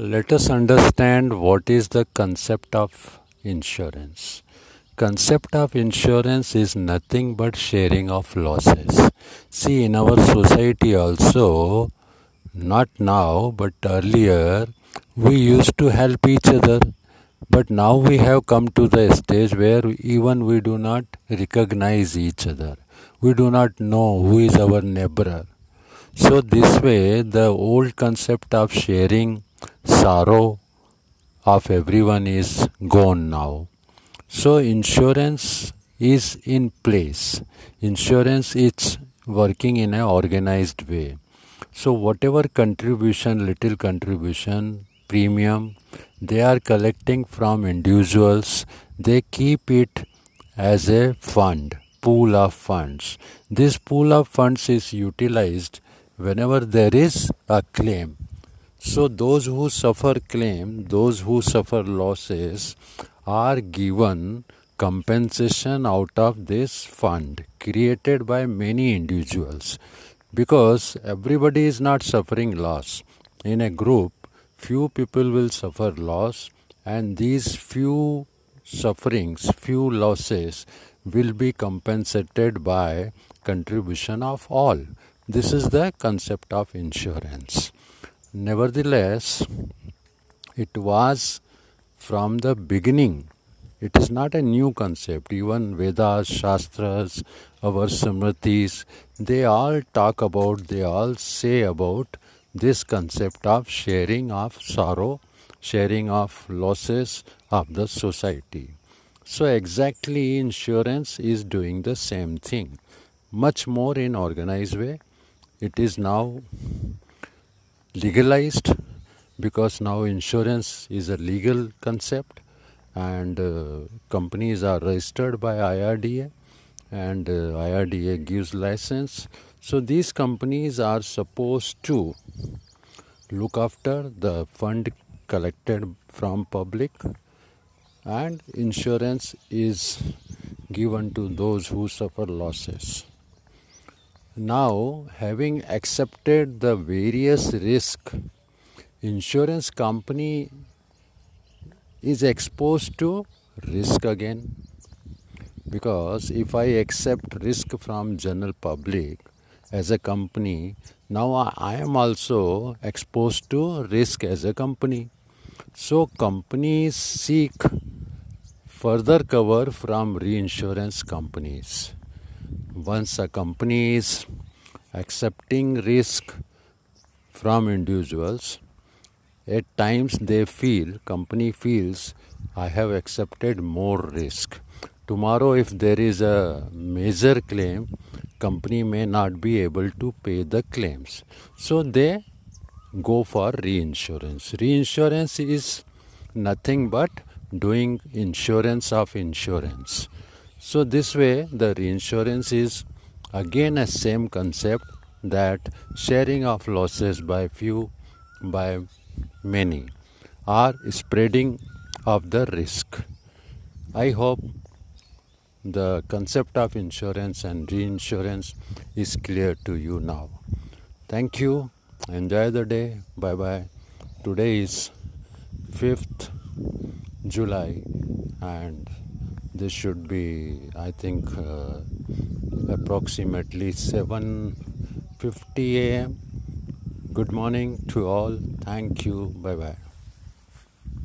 Let us understand what is the concept of insurance. Concept of insurance is nothing but sharing of losses. See, in our society also, not now but earlier, we used to help each other. But now we have come to the stage where even we do not recognize each other. We do not know who is our neighbor. So, this way, the old concept of sharing sorrow of everyone is gone now. So insurance is in place. Insurance is working in an organized way. So whatever contribution, little contribution, premium, they are collecting from individuals, they keep it as a fund, pool of funds. This pool of funds is utilized whenever there is a claim so, those who suffer claim, those who suffer losses, are given compensation out of this fund created by many individuals because everybody is not suffering loss. In a group, few people will suffer loss, and these few sufferings, few losses will be compensated by contribution of all. This is the concept of insurance. Nevertheless, it was from the beginning. It is not a new concept. Even Vedas, Shastras, our Smritis, they all talk about, they all say about this concept of sharing of sorrow, sharing of losses of the society. So, exactly, insurance is doing the same thing, much more in organized way. It is now legalized because now insurance is a legal concept and uh, companies are registered by IRDA and uh, IRDA gives license. So these companies are supposed to look after the fund collected from public and insurance is given to those who suffer losses now, having accepted the various risk, insurance company is exposed to risk again. Because if I accept risk from general public as a company, now I am also exposed to risk as a company. So companies seek further cover from reinsurance companies once a company is accepting risk from individuals at times they feel company feels i have accepted more risk. Tomorrow if there is a major claim company may not be able to pay the claims. So they go for reinsurance. Reinsurance is nothing but doing insurance of insurance so this way the reinsurance is again a same concept that sharing of losses by few by many are spreading of the risk. I hope the concept of insurance and reinsurance is clear to you now. Thank you. Enjoy the day. Bye bye. Today is 5th July and this should be i think uh, approximately 7:50 am good morning to all. Thank you. Bye bye